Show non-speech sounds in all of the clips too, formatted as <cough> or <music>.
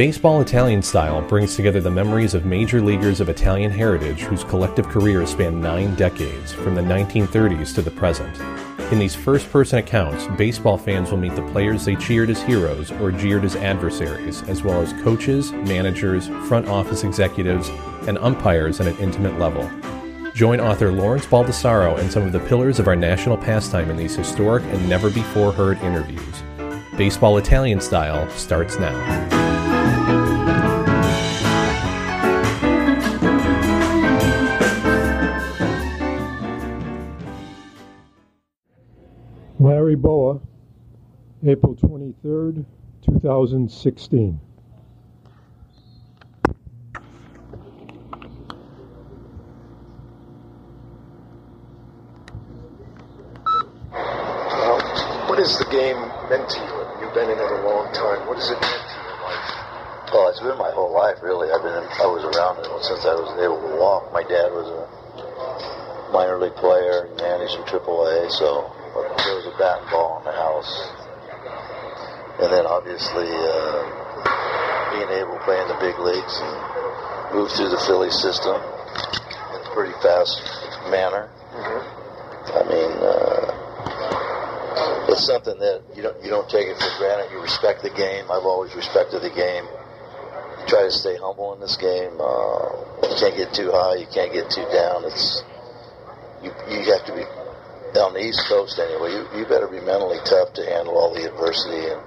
Baseball Italian Style brings together the memories of major leaguers of Italian heritage whose collective careers span nine decades, from the 1930s to the present. In these first person accounts, baseball fans will meet the players they cheered as heroes or jeered as adversaries, as well as coaches, managers, front office executives, and umpires at an intimate level. Join author Lawrence Baldassaro and some of the pillars of our national pastime in these historic and never before heard interviews. Baseball Italian Style starts now. Larry Bowa, April 23rd, 2016. what has the game meant to you? You've been in it a long time. What has it meant to your life? Oh, it's been my whole life, really. I've been, I was around it since I was able to walk. My dad was a minor league player, he managed in AAA, so there was a bat and ball in the house. And then obviously uh, being able to play in the big leagues and move through the Philly system in a pretty fast manner. Mm-hmm. I mean, uh, it's something that you don't you don't take it for granted. You respect the game. I've always respected the game. You try to stay humble in this game. Uh, you can't get too high. You can't get too down. It's you you have to be on the East Coast anyway. You you better be mentally tough to handle all the adversity and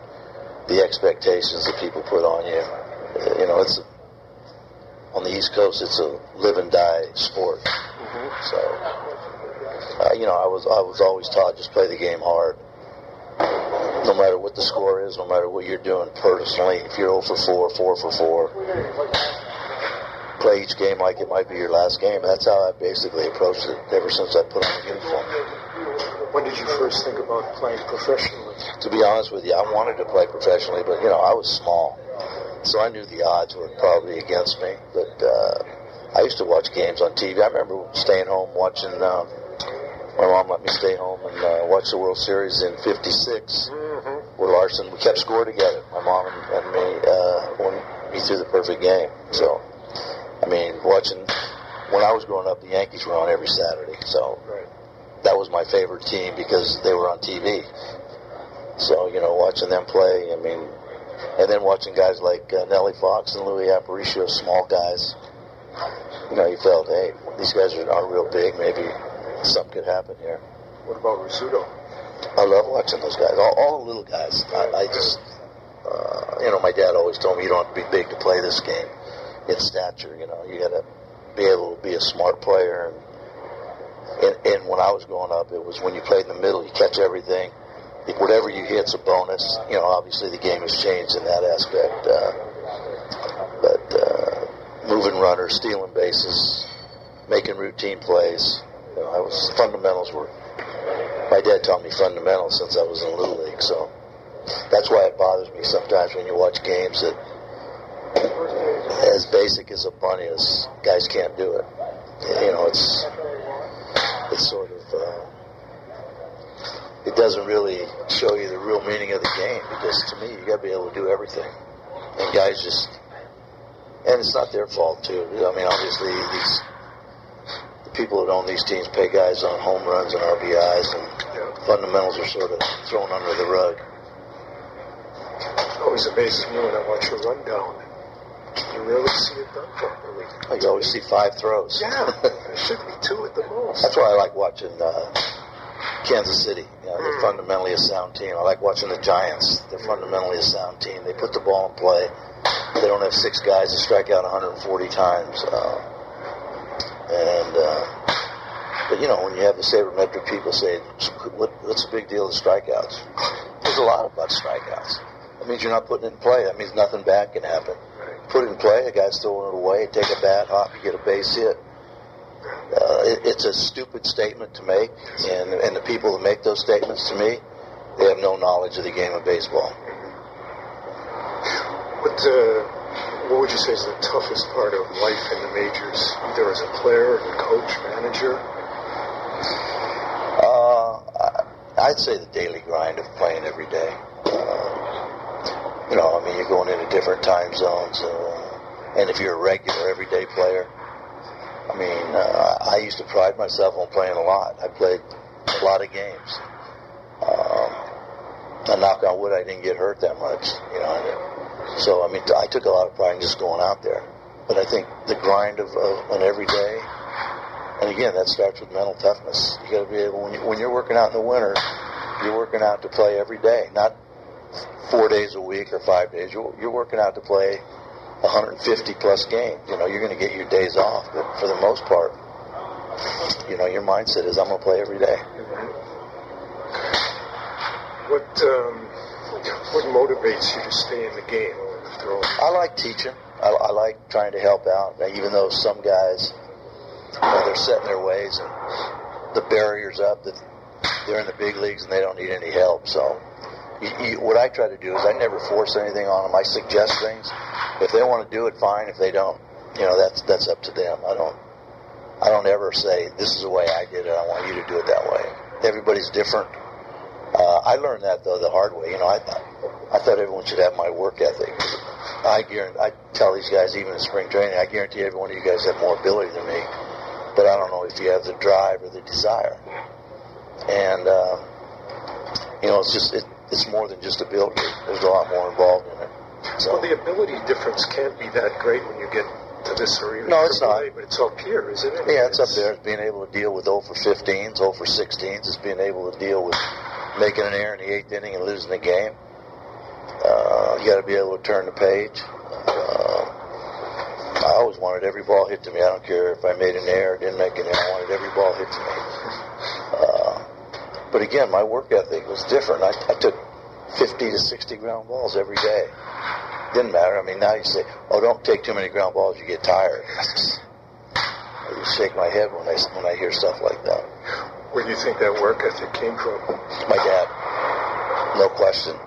the expectations that people put on you. Uh, You know, it's on the East Coast. It's a live and die sport. So, uh, you know, I was I was always taught just play the game hard. No matter what the score is, no matter what you're doing personally, if you're 0 for 4, 4 for 4, play each game like it might be your last game. That's how I basically approached it ever since I put on the uniform. When did you first think about playing professionally? To be honest with you, I wanted to play professionally, but you know, I was small, so I knew the odds were probably against me. But uh, I used to watch games on TV. I remember staying home watching. Um, my mom let me stay home and uh, watch the World Series in '56, Mm-hmm. where Larsen we kept score together. My mom and, and me uh, won me through the perfect game. So, I mean, watching when I was growing up, the Yankees were on every Saturday. So Right. That was my favorite team because they were on TV. So you know, watching them play, I mean, and then watching guys like uh, Nellie Fox and Luis Aparicio, small guys. You know, you felt, hey, these guys are, not real big. Maybe something could happen here. What about Rizzuto? I love watching those guys, all, all the little guys. I, I just, uh, you know, my dad always told me you don't have to be big to play this game. In stature, you know, you got to be able to be a smart player. And, and, and when I was growing up, it was when you played in the middle, you catch everything. Whatever you hit's a bonus. You know, obviously the game has changed in that aspect. Uh, but uh, moving runners, stealing bases, making routine plays. You know, I was fundamentals were my dad taught me fundamentals since I was in Little League, so that's why it bothers me sometimes when you watch games that, as basic as a bunny is, guys can't do it. You know, it's it's sort of uh, it doesn't really show you the real meaning of the game because to me you got to be able to do everything, and guys just and it's not their fault too. I mean, obviously these the people that own these teams pay guys on home runs and RBIs, and fundamentals are sort of thrown under the rug. It always amazes me when I watch a rundown. You rarely see it done properly. You always see five throws. Yeah, there should be two at the most. That's why I like watching uh, Kansas City. You know, they're fundamentally a sound team. I like watching the Giants. They're fundamentally a sound team. They put the ball in play. They don't have six guys to strike out 140 times. Uh, and uh, but you know, when you have the sabermetric people say, what, "What's the big deal with strikeouts?" There's a lot about strikeouts. That means you're not putting it in play. That means nothing bad can happen. Put it in play, a guy's throwing it away, take a bad hop, you get a base hit. Uh, it, it's a stupid statement to make, and and the people that make those statements to me, they have no knowledge of the game of baseball. What, uh, what would you say is the toughest part of life in the majors, either as a player, coach, manager? Uh, I'd say the daily grind of playing every day. Uh, you know, I mean, you're going into different time zones, uh, and if you're a regular, everyday player, I mean, uh, I used to pride myself on playing a lot. I played a lot of games. Um, I knock on wood, I didn't get hurt that much, you know. So I mean, I took a lot of pride in just going out there. But I think the grind of, of an everyday, and again, that starts with mental toughness. You got to be able when, you, when you're working out in the winter, you're working out to play every day, not four days a week or five days. You're, you're working out to play 150 plus games. You know, you're going to get your days off, but for the most part, you know, your mindset is I'm going to play every day. What um, what motivates you to stay in the game? I like teaching. I, I like trying to help out, even though some guys, you know, they're set in their ways and the barriers up that they're in the big leagues and they don't need any help. So, you, you, what I try to do is I never force anything on them. I suggest things. If they want to do it, fine. If they don't, you know, that's that's up to them. I don't I don't ever say this is the way I did it. I want you to do it that way. Everybody's different. Uh, I learned that though the hard way. You know, I thought I thought everyone should have my work ethic. I guarantee, I tell these guys even in spring training, I guarantee every one of you guys have more ability than me, but I don't know if you have the drive or the desire. And uh, you know, it's just it, it's more than just a ability. There's a lot more involved in it. So Well, the ability difference can't be that great when you get to this arena. No, it's not. But it's up here, isn't it? Yeah, it's up there. It's being able to deal with 0 for 15s, 0 for 16s. It's being able to deal with making an error in the eighth inning and losing the game. Uh, you got to be able to turn the page. Uh, I always wanted every ball hit to me. I don't care if I made an error, didn't make an error. I wanted every ball hit to me. But again, my work ethic was different. I, I took 50 to 60 ground balls every day. Didn't matter. I mean, now you say, "Oh, don't take too many ground balls; you get tired." I just shake my head when I when I hear stuff like that. Where do you think that work ethic came from? My dad, no question.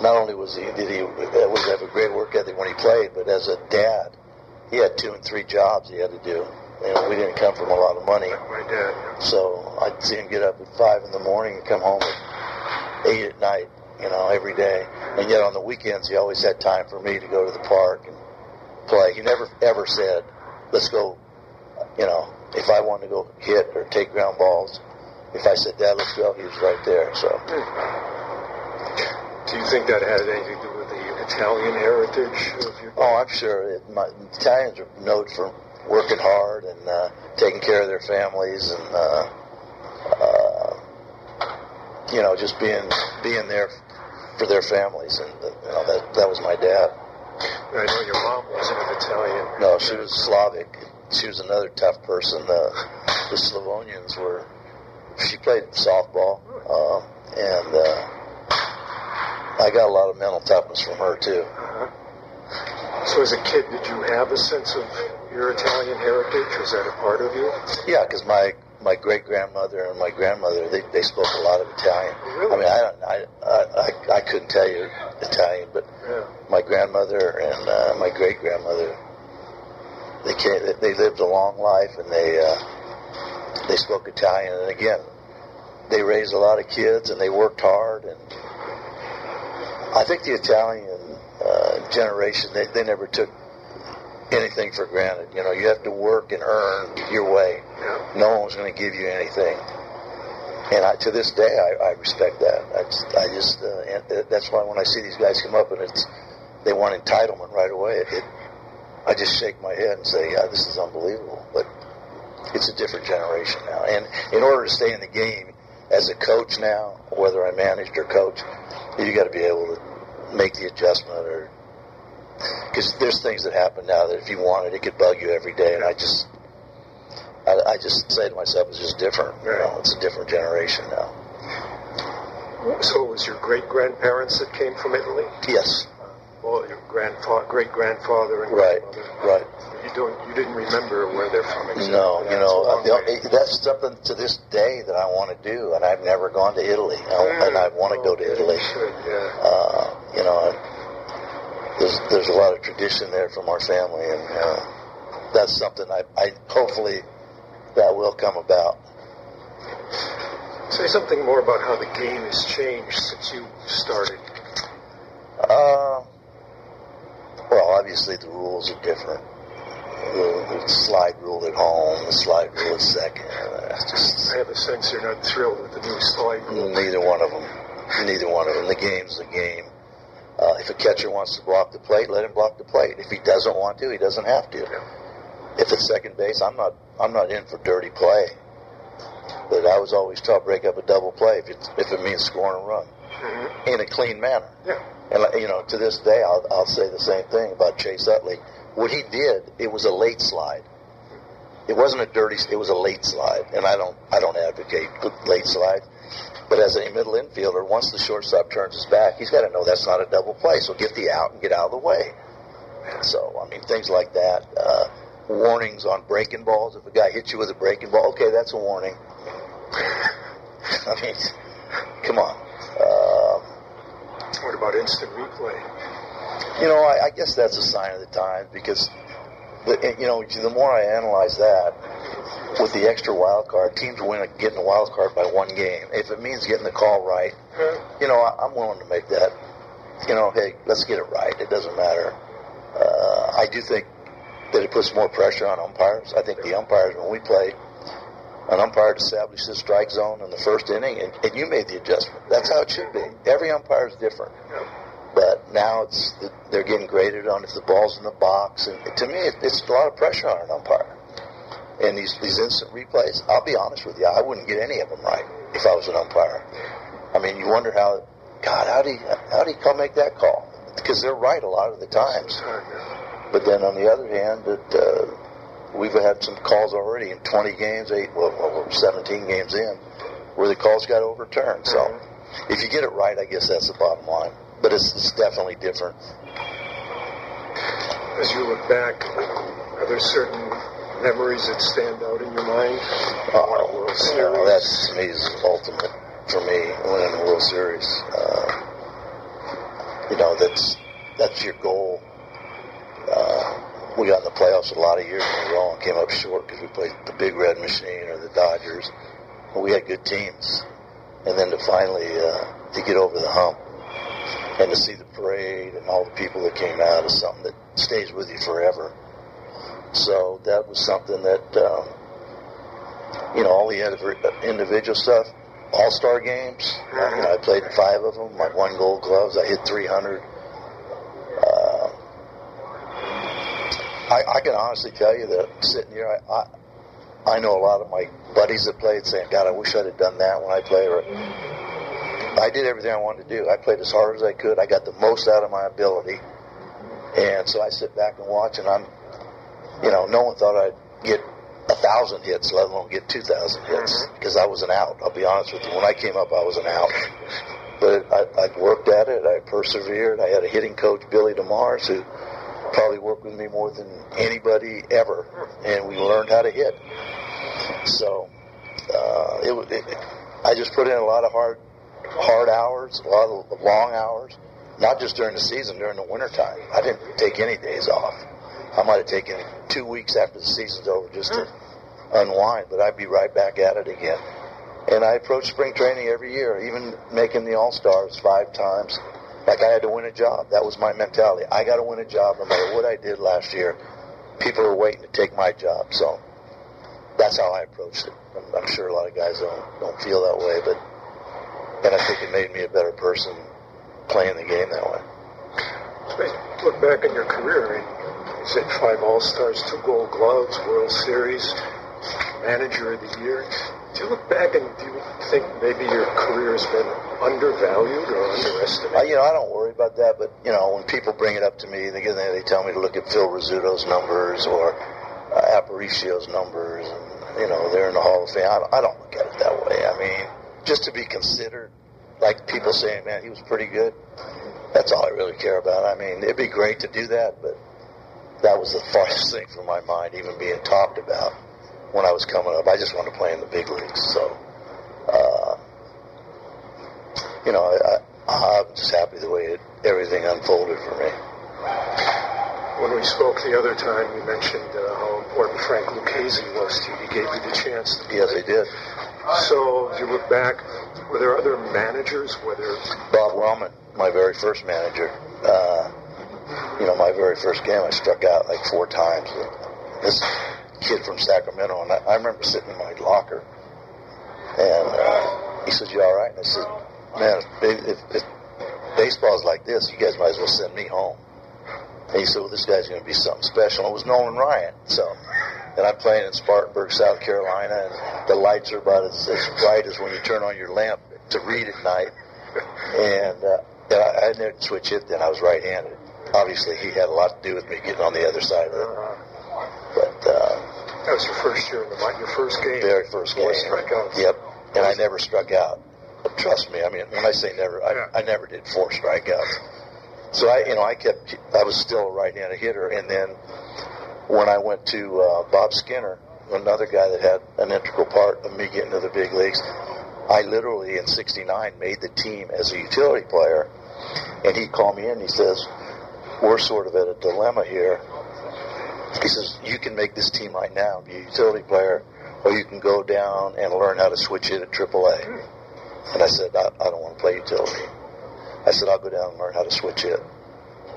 Not only was he did he was have a great work ethic when he played, but as a dad, he had two and three jobs he had to do. You know, we didn't come from a lot of money, My dad. yeah. so I'd see him get up at five in the morning and come home at eight at night. You know, every day, and yet on the weekends he always had time for me to go to the park and play. He never ever said, "Let's go." You know, if I wanted to go hit or take ground balls, if I said, "Dad, let's go," he was right there. So. Do you think that had anything to do with the Italian heritage of your? Oh, I'm sure. It, my, Italians are known for working hard and uh, taking care of their families, and uh, uh, you know, just being being there for their families. And you know, that that was my dad. I know your mom wasn't an Italian. No, she was Slavic. She was another tough person. Uh, the Slavonians were. She played softball, uh, and uh, I got a lot of mental toughness from her too. Uh-huh. So as a kid, did you have a sense of your Italian heritage? Was that a part of you? Yeah, because my my great grandmother and my grandmother they, they spoke a lot of Italian. Really? I mean, I don't I, I I- I couldn't tell you Italian, but Yeah. my grandmother and uh, my great grandmother they came, they lived a long life and they uh, they spoke Italian and again they raised a lot of kids and they worked hard and I think the Italian uh, generation they, they never took anything for granted. You know, you have to work and earn your way. No one was going to give you anything. And I, to this day, I, I respect that. I just, I just uh, that's why when I see these guys come up and it's they want entitlement right away, it I just shake my head and say, yeah, this is unbelievable. But it's a different generation now. And in order to stay in the game as a coach now, whether I managed or coach, you got to be able to make the adjustment or because there's things that happen now that if you wanted, it could bug you every day. And I just, I, I just say to myself, it's just different. You know, it's a different generation now. So it was your great grandparents that came from Italy? Yes, Well, your grandfather, great grandfather, and right, right. You don't, you didn't remember where they're from. Exactly. No, you know, a long the- way. that's something to this day that I want to do, and I've never gone to Italy, I- and I want to go to Oh, Italy. you should, yeah. Uh, you know, there's there's a lot of tradition there from our family, and uh, that's something I, I hopefully that will come about. Say something more about how the game has changed since you started. Uh, well, obviously the rules are different. The, the slide rule at home, the slide rule at second. Just I have a sense you're not thrilled with the new slide rule. neither one of them. Neither one of them. The game's the game. Uh, if a catcher wants to block the plate, let him block the plate. If he doesn't want to, he doesn't have to. If it's second base, I'm not. I'm not in for dirty play. But I was always taught to break up a double play if it, if it means scoring a run Mhm. in a clean manner. Yeah. And you know, to this day, I'll, I'll say the same thing about Chase Utley. What he did, it was a late slide. It wasn't a dirty. It was a late slide, and I don't. I don't advocate late slide. But as a middle infielder, once the shortstop turns his back, he's got to know that's not a double play. So get the out and get out of the way. So I mean, things like that. Uh, warnings on breaking balls. If a guy hits you with a breaking ball, okay, that's a warning. <laughs> I mean, come on. Um, What about instant replay? you know, I, I guess that's a sign of the times because, the, you know, the more I analyze that, with the extra wild card, teams win getting a wild card by one game. If it means getting the call right, you know, I, I'm willing to make that. You know, hey, let's get it right. It doesn't matter. Uh, I do think that it puts more pressure on umpires. I think the umpires, when we play, an umpire established the strike zone in the first inning, and, and you made the adjustment. That's how it should be. Every umpire is different. But now it's they're getting graded on if the ball's in the box, and to me, it's a lot of pressure on an umpire. And these these instant replays, I'll be honest with you, I wouldn't get any of them right if I was an umpire. I mean, you wonder how, God, how do you how do you call make that call? Because they're right a lot of the times. But then on the other hand, that uh, we've had some calls already in 20 games, eight, well, well, 17 games in, where the calls got overturned. So if you get it right, I guess that's the bottom line. But it's, it's definitely different. As you look back, are there certain memories that stand out in your mind? Uh, World Series. that's to me is ultimate for me winning the World Series. Uh, you know, that's that's your goal. Uh, we got in the playoffs a lot of years in a row and came up short because we played the Big Red Machine or the Dodgers. But we had good teams, and then to finally uh, to get over the hump and to see the parade and all the people that came out is something that stays with you forever. So that was something that. Um, you know, all the individual stuff, all star games. You know, I played five of them. I won gold gloves. I hit 300. I, I can honestly tell you that sitting here, I, I, I know a lot of my buddies that played saying, God, I wish I'd have done that when I played. Or, I did everything I wanted to do. I played as hard as I could. I got the most out of my ability. And so I sit back and watch, and I'm, you know, no one thought I'd get a thousand hits, let alone get two thousand hits, because I was an out. I'll be honest with you. When I came up, I was an out. But I, I worked at it. I persevered. I had a hitting coach, Billy DeMars, who probably worked with me more than anybody ever, and we learned how to hit. So uh, it, it, I just put in a lot of hard, hard hours, a lot of long hours. Not just during the season, during the wintertime. I didn't take any days off. I might have taken two weeks after the season's over just to unwind, but I'd be right back at it again. And I approach spring training every year, even making the All Stars five times. Like I had to win a job. That was my mentality. I got to win a job no matter what I did last year. People are waiting to take my job, so that's how I approached it. I'm, I'm sure a lot of guys don't don't feel that way, but and I think it made me a better person playing the game that way. Look back in your career, you said five All Stars, two Gold Gloves, World Series, Manager of the Year. Do you look back and do you think maybe your career has been undervalued or I, underestimated? you know, I don't worry about that, but you know, when people bring it up to me, they they tell me to look at Phil Rizzuto's numbers or uh, Aparicio's numbers, and you know, they're in the Hall of Fame. I don't, I don't look at it that way. I mean, just to be considered, like people saying, man, he was pretty good. That's all I really care about. I mean, it'd be great to do that, but that was the <laughs> farthest thing from my mind, even being talked about when I was coming up. I just wanted to play in the big leagues, so. Uh, you know, I, I'm just happy the way it, everything unfolded for me. When we spoke the other time, you mentioned uh, how important Frank Lucchese was to you. He gave you the chance to Yes, play. I did. So, as you look back, were there other managers, whether Bob Wellman, my very first manager, uh, you know, my very first game, I struck out like four times. This kid from Sacramento, and I, I remember sitting in my locker, and uh, he said, "You all right?" And I said, "Man, if, if, if baseball's like this, you guys might as well send me home." And he said, "Well, this guy's going to be something special." It was Nolan Ryan, so. And I'm playing in Spartanburg, South Carolina, and the lights are about as, as bright as when you turn on your lamp to read at night. And, uh, and I, I didn't switch it then. I was right-handed. Obviously, he had a lot to do with me getting on the other side of it. That was your first year in the your first game. very first game. Four strikeouts. Yep. And I never struck out. Trust me. I mean, when I say never, I, Yeah. I never did four strikeouts. So I, you know, I kept. I was still a right-handed hitter, and then when I went to uh, Bob Skinner, another guy that had an integral part of me getting to the big leagues, I literally in '69 made the team as a utility player, and he called me in. And he says, "We're sort of at a dilemma here." He says, "You can make this team right now, be a utility player, or you can go down and learn how to switch it at AAA." And I said, I, I don't want to play utility. I said, I'll go down and learn how to switch it.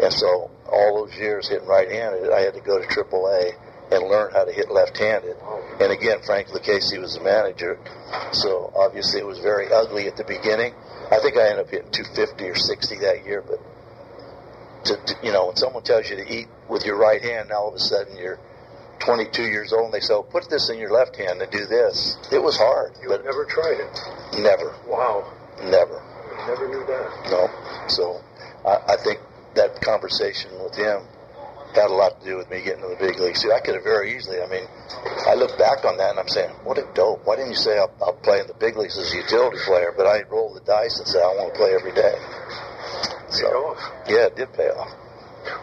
And so all those years hitting right-handed, I had to go to AAA and learn how to hit left-handed. And again, Frank Lucchese was the manager, so obviously it was very ugly at the beginning. I think I ended up hitting 250 or 60 that year, but to, to, you know, when someone tells you to eat with your right hand, now all of a sudden you're 22 years old and they say, oh, put this in your left hand and do this. It was hard, You but never tried it. never, Wow. never. Never knew that. No. So I, I think that conversation with him had a lot to do with me getting to the big leagues. See, I could have very easily. I mean, I look back on that and I'm saying, what a dope. Why didn't you say I'll, I'll play in the big leagues as a utility player? But I rolled the dice and said I want to play every day. Paid off. Yeah, it did pay off.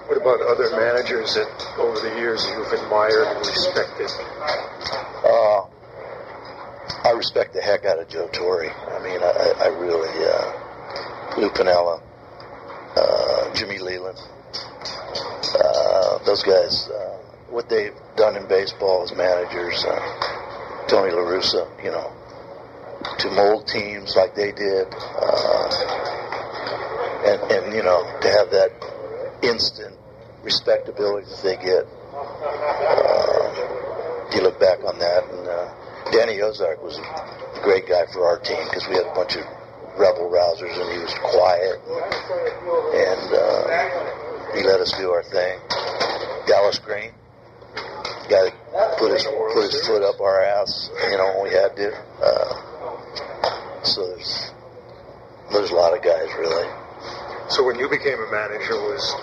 What about other managers that over the years you've admired and respected? Uh, I respect the heck out of Joe Torre. I mean, I, I really, uh, Lou Piniella, uh, Jimmy Leyland, uh, those guys, uh, what they've done in baseball as managers, uh, Tony La Russa, you know, to mold teams like they did, uh, and, and, you know, to have that instant respectability that they get. Uh, you look back on that, and uh, Danny Ozark was a great guy for our team because we had a bunch of rebel rousers, and he was quiet, and uh, he let us do our thing. Dallas Green, guy that put his put his foot up our ass, you know, when we had to. Uh, so there's there's a lot of guys really. So when you became a manager, was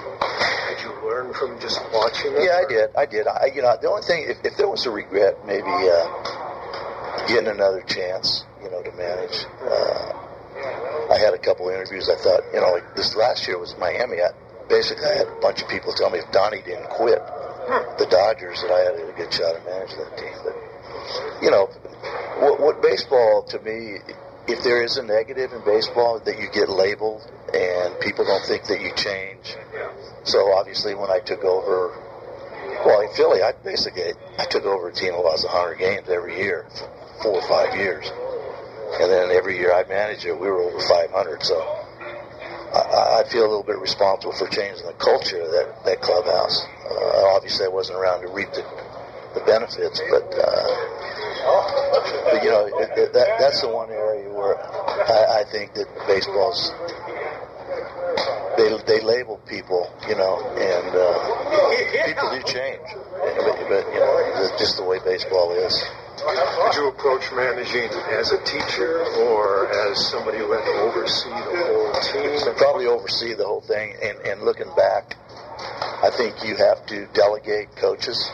did you learn from just watching it? Yeah, I did. I did. I, you know, the only thing, if, if there was a regret, maybe uh, getting another chance, you know, to manage. Uh, I had a couple of interviews. I thought, you know, like this last year was Miami. I, basically, I had a bunch of people tell me if Donnie didn't quit the Dodgers, that I had a good shot at managing that team. But you know, what, what baseball to me, if there is a negative in baseball, that you get labeled and people don't think that you change. So obviously, when I took over, well, in Philly, I basically I took over a team that lost 100 games every year, for four or five years, and then every year I managed it, we were over 500. So I, I feel a little bit responsible for changing the culture of that that clubhouse. Uh, obviously, I wasn't around to reap the the benefits, but uh, but you know it, it, that that's the one area I, I think that baseball's they they label people, you know, and uh, people do change, but, but you know, it's just the way baseball is. Did you approach managing as a teacher or as somebody who had to oversee the whole team? Probably oversee the whole thing, and and looking back, I think you have to delegate coaches.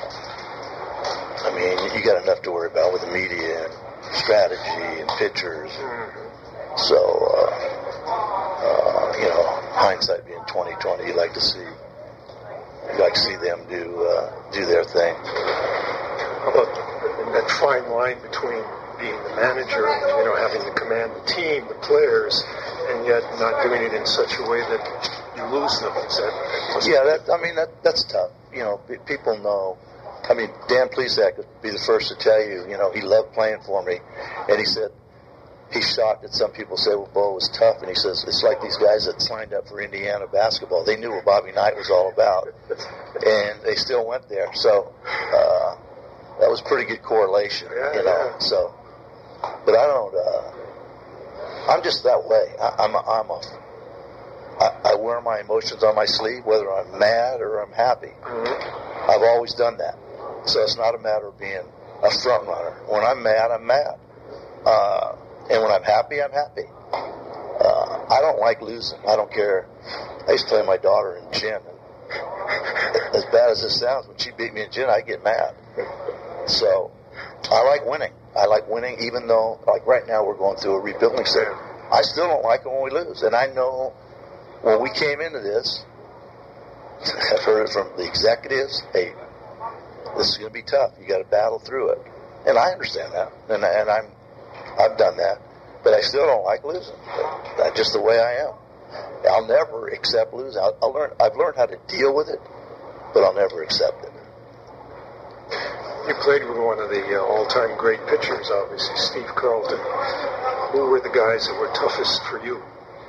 I mean, you got enough to worry about with the media and strategy and pitchers. So, uh, uh, you know, hindsight being twenty twenty, you like to see, you like to see them do uh, do their thing. How about that fine line between being the manager and you know having to command the team, the players, and yet not doing it in such a way that you lose them? That, Yeah, that I mean that that's tough. You know, pe- people know. I mean, Dan Plesac would be the first to tell you. You know, he loved playing for me, and he said, he's shocked that some people say, well, Bo was tough. And he says, it's like these guys that signed up for Indiana basketball. They knew what Bobby Knight was all about, and they still went there. So uh, that was pretty good correlation, Yeah, you know. yeah. So, but I don't. Uh, I'm just that way. I, I'm a, I'm a I, I wear my emotions on my sleeve, whether I'm mad or I'm happy. Mhm. I've always done that. So it's not a matter of being a front runner. When I'm mad, I'm mad. Uh, and when I'm happy, I'm happy. Uh, I don't like losing. I don't care. I used to play my daughter in gin. And <laughs> as bad as this sounds, when she beat me in gin, I get mad. So I like winning. I like winning, even though, like right now, we're going through a rebuilding stage. I still don't like it when we lose. And I know when we came into this, <laughs> I've heard it from the executives. Hey, this is going to be tough. You got to battle through it, and I understand that, and, and I'm I've done that, but I still don't like losing. That's just the way I am. I'll never accept losing. I'll, I'll learn. I've learned how to deal with it, but I'll never accept it. You played with one of the uh, all-time great pitchers, obviously, Steve Carlton. Who were the guys that were toughest for you?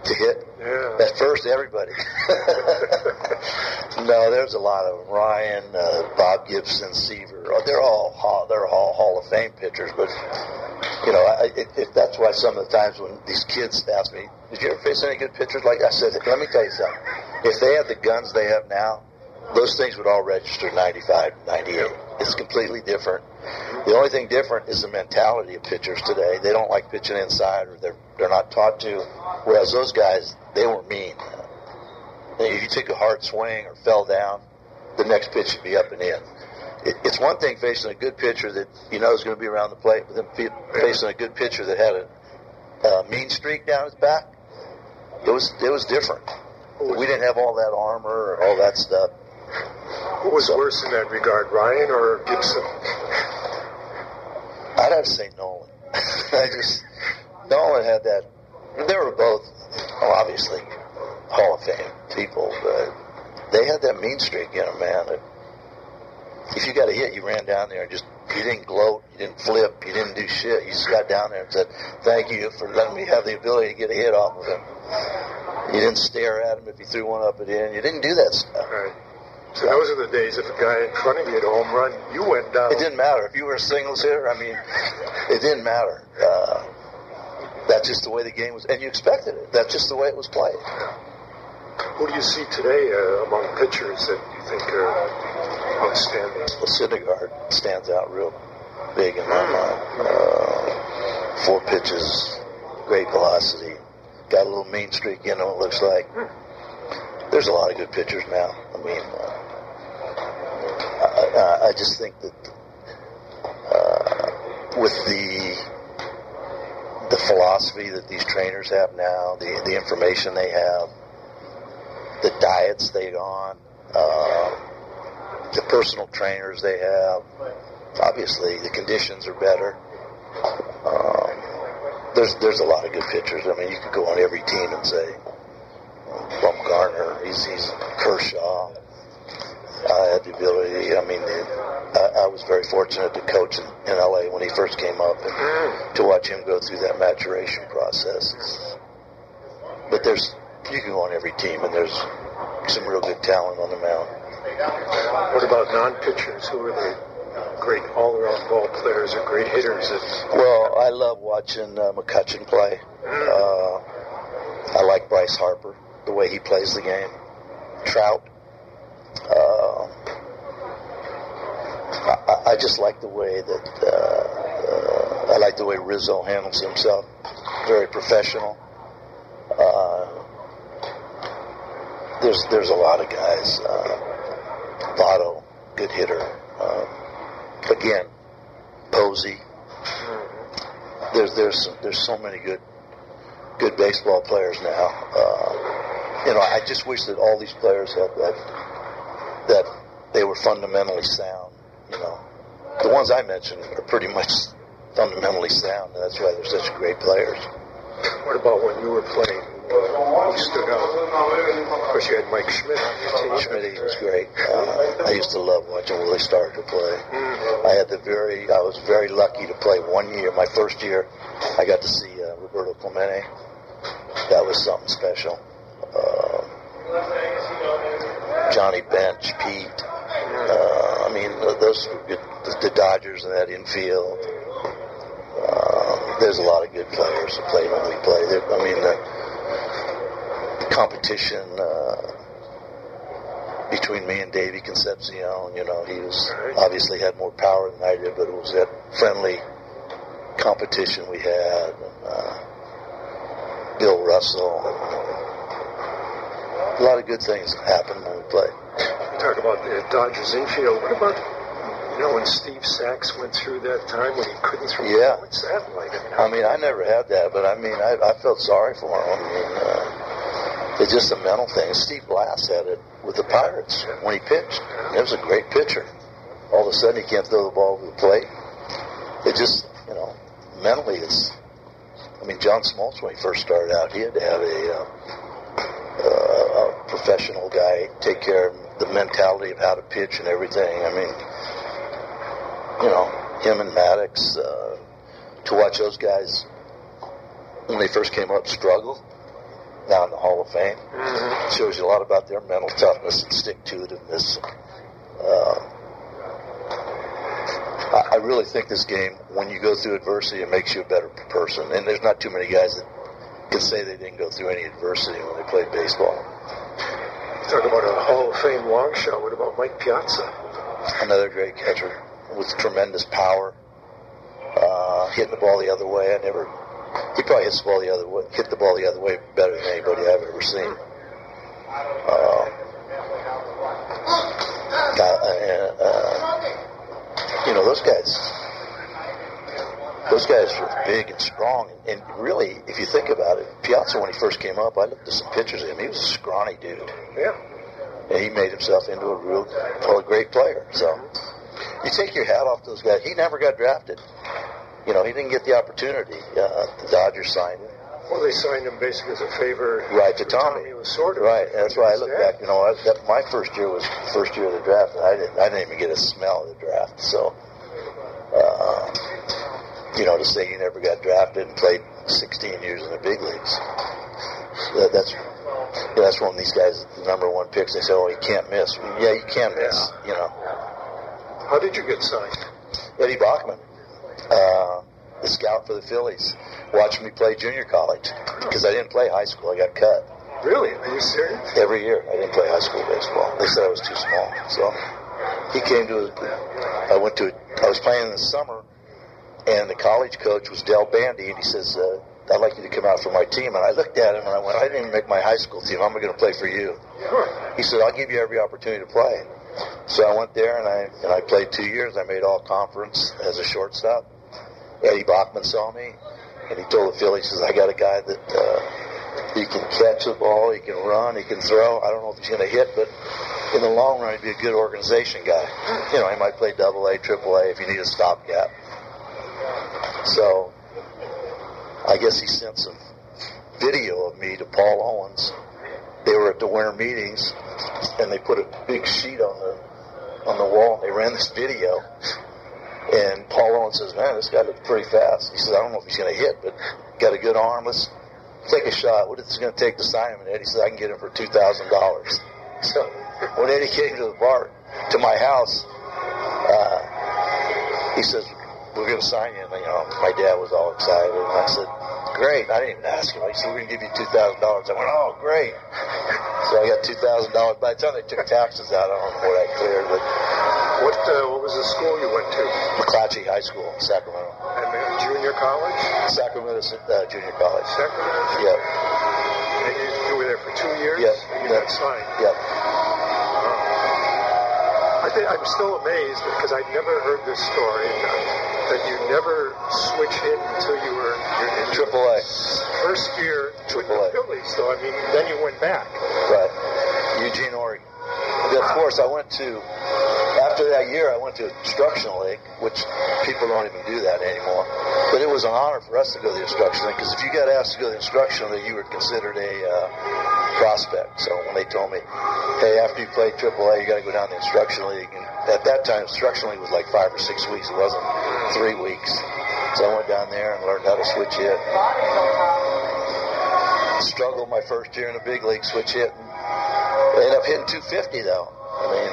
To hit Yeah. at first, everybody. <laughs> no, there's a lot of Ryan, uh, Bob Gibson, Seaver. Oh, They're all hall, they're all Hall of Fame pitchers, but you know, I, if, if that's why some of the times when these kids ask me, "Did you ever face any good pitchers?" Like I said, let me tell you something. If they had the guns they have now, those things would all register 95, 98. It's completely different. The only thing different is the mentality of pitchers today. They don't like pitching inside, or they're they're not taught to. Whereas those guys, they were mean. If you took a hard swing or fell down, the next pitch should be up and in. It, it's one thing facing a good pitcher that you know is going to be around the plate, but then facing a good pitcher that had a, a mean streak down his back. It was it was different. We didn't have all that armor or all that stuff. Who was worse in that regard, Ryan or Gibson? I'd have to say Nolan. <laughs> I just Nolan had that. They were both well, obviously Hall of Fame people, but they had that mean streak in them, man. That if you got a hit, you ran down there and just you didn't gloat, you didn't flip, you didn't do shit. You just got down there and said, "Thank you for letting me have the ability to get a hit off of him." You didn't stare at him if he threw one up and in. You didn't do that stuff. Right. So those are the days if a guy in front of you had a home run, you went down. It didn't matter if you were a singles hitter. I mean, it didn't matter. Uh, that's just the way the game was, and you expected it. That's just the way it was played. Who do you see today uh, among pitchers that you think are outstanding? Well, Syndergaard stands out real big in my mind. Uh, four pitches, great velocity, got a little mean streak in him. It looks like. There's a lot of good pitchers now. I mean, uh, I, I, just think that uh, with the the philosophy that these trainers have now, the the information they have, the diets they're on, uh, the personal trainers they have, obviously the conditions are better. Um, there's there's a lot of good pitchers. I mean, you could go on every team and say Bumgarner, he's he's Kershaw. I had the ability. I mean, I, I was very fortunate to coach in, in LA when he first came up, and to watch him go through that maturation process. But there's you can go on every team, and there's some real good talent on the mound. What about non-pitchers? Who are the great all-around ball players or great hitters? Well, I love watching uh, McCutchen play. Uh, I like Bryce Harper, the way he plays the game. Trout. Uh, I, I- just like the way that uh, uh, I like the way Rizzo handles himself. Very professional. Uh, there's there's a lot of guys. Uh, Votto, good hitter. Uh, again, Posey there's there's there's so many good good baseball players now. Uh, you know, I just wish that all these players had that that they were fundamentally sound. You know, the ones I mentioned are pretty much fundamentally sound, and that's why they're such great players. what about when you were playing? Uh, who stood out? Of course, you had Mike Schmidt on your team. Schmidt was great. Uh, I used to love watching Willie Stargell play. Mm. I had the very, I was very lucky to play one year. My first year, I got to see uh, Roberto Clemente. That was something special. Uh, Johnny Bench, Pete. Uh, I mean, those the, Dodgers and that infield. Uh, there's a lot of good players that play when we played. I mean, the, the competition uh, between me and Davey Concepcion, you know, he was obviously had more power than I did, but it was that friendly competition we had. And, uh, Bill Russell. A lot of good things happen when we play. You talk about the Dodgers infield. What about you know when Steve Sax went through that time when he couldn't throw? Yeah. What's that like? I mean, I never had that, but I mean, I, I felt sorry for him. I mean, uh, it's just a mental thing. Steve Blass had it with the Pirates when he pitched. He was a great pitcher. All of a sudden, he can't throw the ball to the plate. It just, you know, mentally, it's. I mean, John Smoltz, when he first started out, he had to have a, uh, a professional guy take care of the mentality of how to pitch and everything. I mean, you know, him and Maddux, uh, to watch those guys when they first came up struggle now in the Hall of Fame Mhm. shows you a lot about their mental toughness and stick to itiveness. Uh, I really think this game, when you go through adversity, it makes you a better person. And there's not too many guys that can say they didn't go through any adversity when they played baseball. Talk about a Hall of Fame long shot. What about Mike Piazza? Another great catcher with tremendous power, uh, hitting the ball the other way. I never. He probably hits the ball the other way, hit the ball the other way better than anybody I've ever seen. Uh, uh, uh, you know those guys. Those guys were big and strong, and really, if you think about it, Piazza when he first came up, I looked at some pictures of him. He was a scrawny dude Yeah. and he made himself into a real, a great player. So you take your hat off to those guys. He never got drafted. You know, he didn't get the opportunity. Uh, the Dodgers signed him. Well, they signed him basically as a favor. Right to for Tommy. Lasorda. Right. That's why I look back. You know, I, that, my first year was the first year of the draft, and I didn't. I didn't even get a smell of the draft. So, uh, you know, to say you never got drafted and played 16 years in the big leagues, that, that's yeah, that's when these guys, the number one picks, they say, "Oh, you can't miss." Yeah, you can miss. You know. How did you get signed? Eddie Bockman, uh, the scout for the Phillies, watched me play junior college because I didn't play high school. I got cut Really? Are you serious? every year. I didn't play high school baseball. They said I was too small. So he came to. A, I went to. A, I was playing in the summer, and the college coach was Dell Bandy, and he says, uh, "I'd like you to come out for my team." And I looked at him and I went, "I didn't even make my high school team. I'm I going to play for you." He said, "I'll give you every opportunity to play." So I went there and I and I played two years. I made all conference as a shortstop. Eddie Bockman saw me, and he told the Phillies, "says I got a guy that uh, he can catch the ball, he can run, he can throw. I don't know if he's going to hit, but in the long run, he'd be a good organization guy. You know, he might play Double A, Triple A if you need a stopgap." So I guess he sent some video of me to Paul Owens. They were at the winter meetings, and they put a big sheet on the on the wall. And they ran this video, and Paul Owens says, "Man, this guy looks pretty fast." He says, "I don't know if he's going to hit, but got a good arm. Let's take a shot. What is it going to take to sign him?" And Eddie says, "I can get him for two thousand dollars." <laughs> So when Eddie came to the bar to my house, uh, he says, "We're going to sign you." And you know, my dad was all excited, and I said, "Great." I didn't even ask him. I said, "We're going to give you two thousand dollars." I went, "Oh, great." So I got two thousand dollars. By the time they took taxes out, I don't know what I cleared, but What uh, What was the school you went to? McClatchy High School, in Sacramento, And then junior college? Sacramento uh, Junior College. Sacramento? Yep, And you, you were there for two years? Yep. And you got signed. yep. I think I'm still amazed because I'd never heard this story uh, that you never switch in until you were in Triple A, first year with Triple the A. Phillies. So I mean, then you went back. right? Eugene, Oregon. Of course, I went to. After that year, I went to Instructional League, which people don't even do that anymore. But it was an honor for us to go to the Instructional League because if you got asked to go to the Instructional League, you were considered a uh, prospect. So when they told me, "Hey, after you play AAA, you got to go down to the Instructional League," and at that time, Instructional League was like five or six weeks. It wasn't three weeks. So I went down there and learned how to switch hit. Struggled my first year in the big league, switch hit. I ended up hitting 250 though. I mean,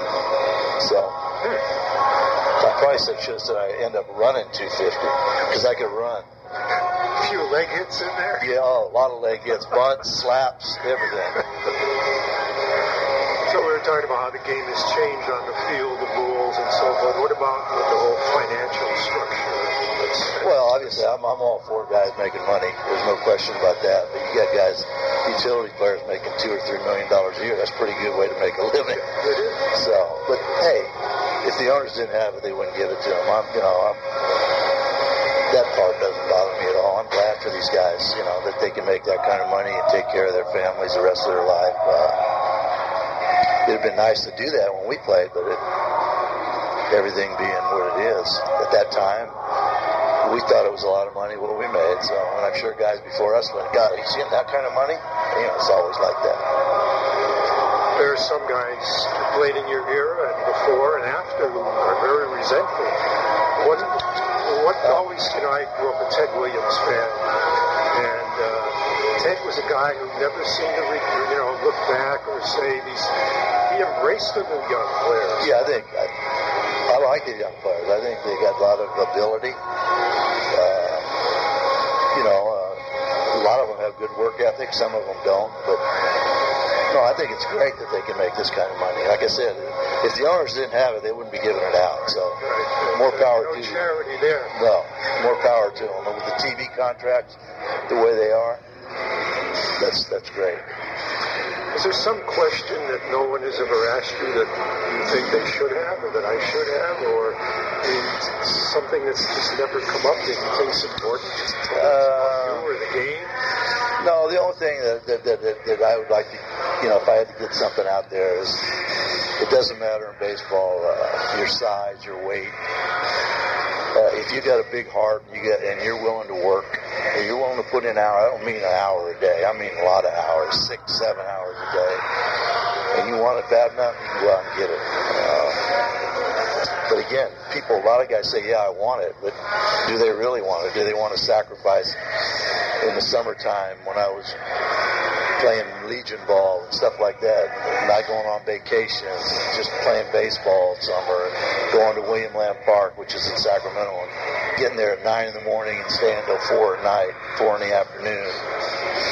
so I probably should have said I end up running 250 because I could run. A few leg hits in there. Yeah, oh, a lot of leg hits, bunts, slaps, everything. <laughs> So we were talking about how the game has changed on the field, the rules and so forth. What about the whole financial structure? Well, obviously, I'm, I'm all for guys making money. There's no question about that. But you got guys, utility players making two or three million dollars a year. That's a pretty good way to make a living. So, but hey, if the owners didn't have it, they wouldn't give it to them. I'm, you know, I'm, that part doesn't bother me at all. I'm glad for these guys, you know, that they can make that kind of money and take care of their families the rest of their life. Uh, it'd been nice to do that when we played, but it, everything being what it is at that time, we thought it was a lot of money what we made. So, and I'm sure guys before us went, God, he's getting that kind of money. You know, it's always like that. There are some guys played in your era and before and after who are very resentful. What, what always, you know, I grew up a Ted Williams fan, and uh, Ted was a guy who never seemed to, re- you know, look back or say these. He embraced the new young players. Yeah, I think I, I like the young players. I think they got a lot of ability. Uh, you know, uh, a lot of them have good work ethic. Some of them don't. But no, I think it's great that they can make this kind of money. Like I said, if the owners didn't have it, they wouldn't be giving it out. So more power no to you. charity there. No, more power to them. And with the TV contracts the way they are, that's that's great. Is there some question that no one has ever asked you that you think they should have, or that I should have, or something that's just never come up that you think's important to Uh, you or the game? No, the only thing that, that, that, that, that I would like to, you know, if I had to get something out there is it doesn't matter in baseball, uh, your size, your weight. Uh, if you got a big heart you get and you're willing to work, and you're willing to put in hour. I don't mean an hour a day. I mean a lot of hours, six, seven hours a day. And you want it bad enough, you can go out and get it. Uh, but again, people, a lot of guys say, "Yeah, I want it," but do they really want it? Do they want to sacrifice in the summertime when I was playing Legion ball and stuff like that, not going on vacation, just playing baseball in summer, going to William Land Park, which is in Sacramento, and getting there at nine in the morning and staying until four at night, four in the afternoon.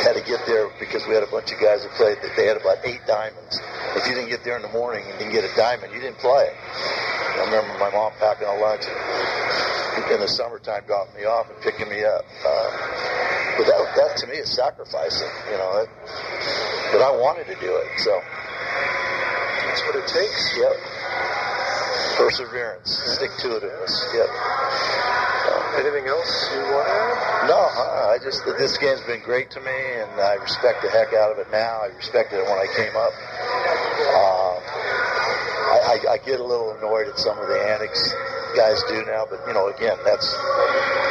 Had to get there because we had a bunch of guys that played. That they had about eight diamonds. If you didn't get there in the morning and didn't get a diamond, you didn't play. I remember my mom packing a lunch in the summertime, dropping me off and picking me up. Uh, but that, that to me is sacrificing, you know. It, but I wanted to do it, so That's what it takes. yep. Perseverance, stick to itiveness. Yep. Anything else you want to add? No, uh, I just this game's been great to me, and I respect the heck out of it now. I respected it when I came up. Uh, I, I, I get a little annoyed at some of the antics guys do now, but you know, again, that's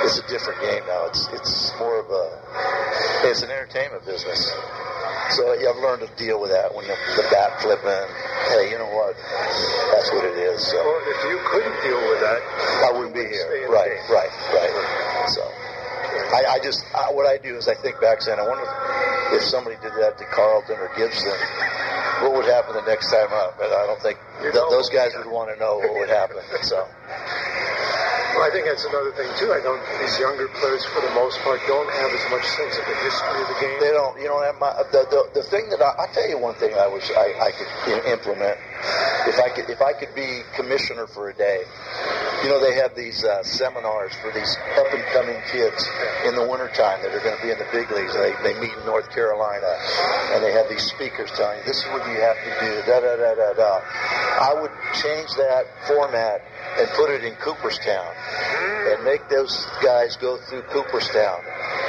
it's a different game now. It's it's more of a it's an entertainment business. So yeah, I've learned to deal with that when the, the bat flipping. Hey, you know what? That's what it is. So Well, if you couldn't deal with that, I wouldn't be here. the Right, right, right. So I, I just I, what I do is I think back saying I wonder if, if somebody did that to Carlton or Gibson, what would happen the next time up? But I don't think th- those guys would want to know what would <laughs> happen. So well, I think that's another thing too. I don't. These younger players, for the most part, don't have as much sense of the history of the game. they don't. You know, the, the the thing that I, I tell you one thing I wish I, I could implement if I could if I could be commissioner for a day. You know, they have these uh, seminars for these up and coming kids in the wintertime that are going to be in the big leagues. They, they meet in North Carolina and they have these speakers telling you, this is what you have to do, da da da da da. I would change that format and put it in Cooperstown and make those guys go through Cooperstown.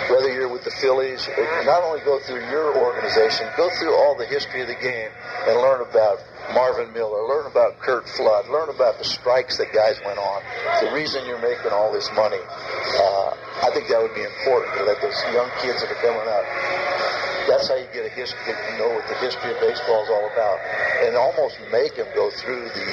Whether you're with the Phillies, not only go through your organization, go through all the history of the game and learn about Marvin Miller, learn about Curt Flood, learn about the strikes that guys went on, the reason you're making all this money. Uh, I think that would be important to let those young kids that are coming up that's how you get a history, get to know what the history of baseball is all about, and almost make them go through the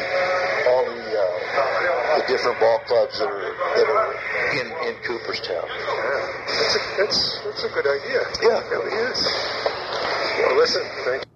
all the uh, the different ball clubs that are that are in in Cooperstown. Yeah, that's a, that's that's a good idea. Yeah. it really is. Well, listen, thank